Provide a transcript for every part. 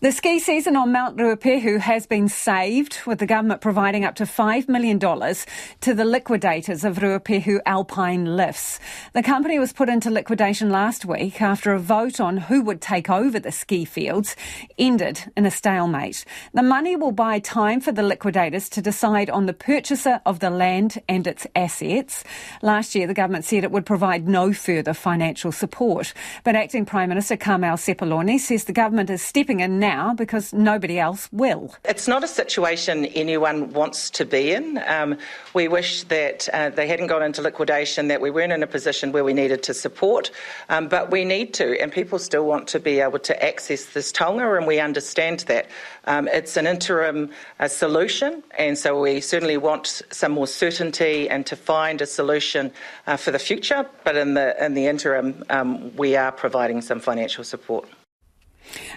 The ski season on Mount Ruapehu has been saved, with the government providing up to $5 million to the liquidators of Ruapehu Alpine Lifts. The company was put into liquidation last week after a vote on who would take over the ski fields ended in a stalemate. The money will buy time for the liquidators to decide on the purchaser of the land and its assets. Last year, the government said it would provide no further financial support. But Acting Prime Minister Carmel Sepuloni says the government is stepping in now now because nobody else will. It's not a situation anyone wants to be in. Um, we wish that uh, they hadn't gone into liquidation, that we weren't in a position where we needed to support, um, but we need to, and people still want to be able to access this taonga, and we understand that. Um, it's an interim uh, solution, and so we certainly want some more certainty and to find a solution uh, for the future, but in the, in the interim, um, we are providing some financial support.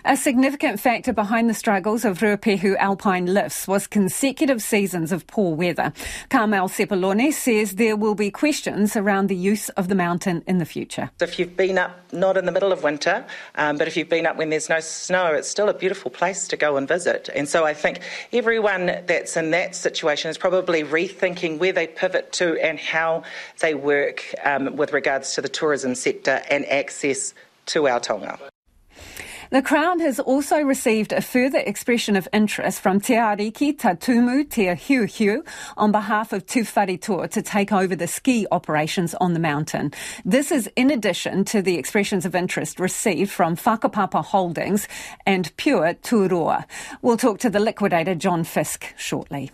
A significant factor behind the struggles of Ruapehu alpine lifts was consecutive seasons of poor weather. Carmel Sepuloni says there will be questions around the use of the mountain in the future. If you've been up, not in the middle of winter, um, but if you've been up when there's no snow, it's still a beautiful place to go and visit. And so I think everyone that's in that situation is probably rethinking where they pivot to and how they work um, with regards to the tourism sector and access to our taonga. The Crown has also received a further expression of interest from Te Ariki Tā Tumu Te on behalf of Tūwharetoa to take over the ski operations on the mountain. This is in addition to the expressions of interest received from Whakapapa Holdings and Pure Tūroa. We'll talk to the liquidator John Fisk shortly.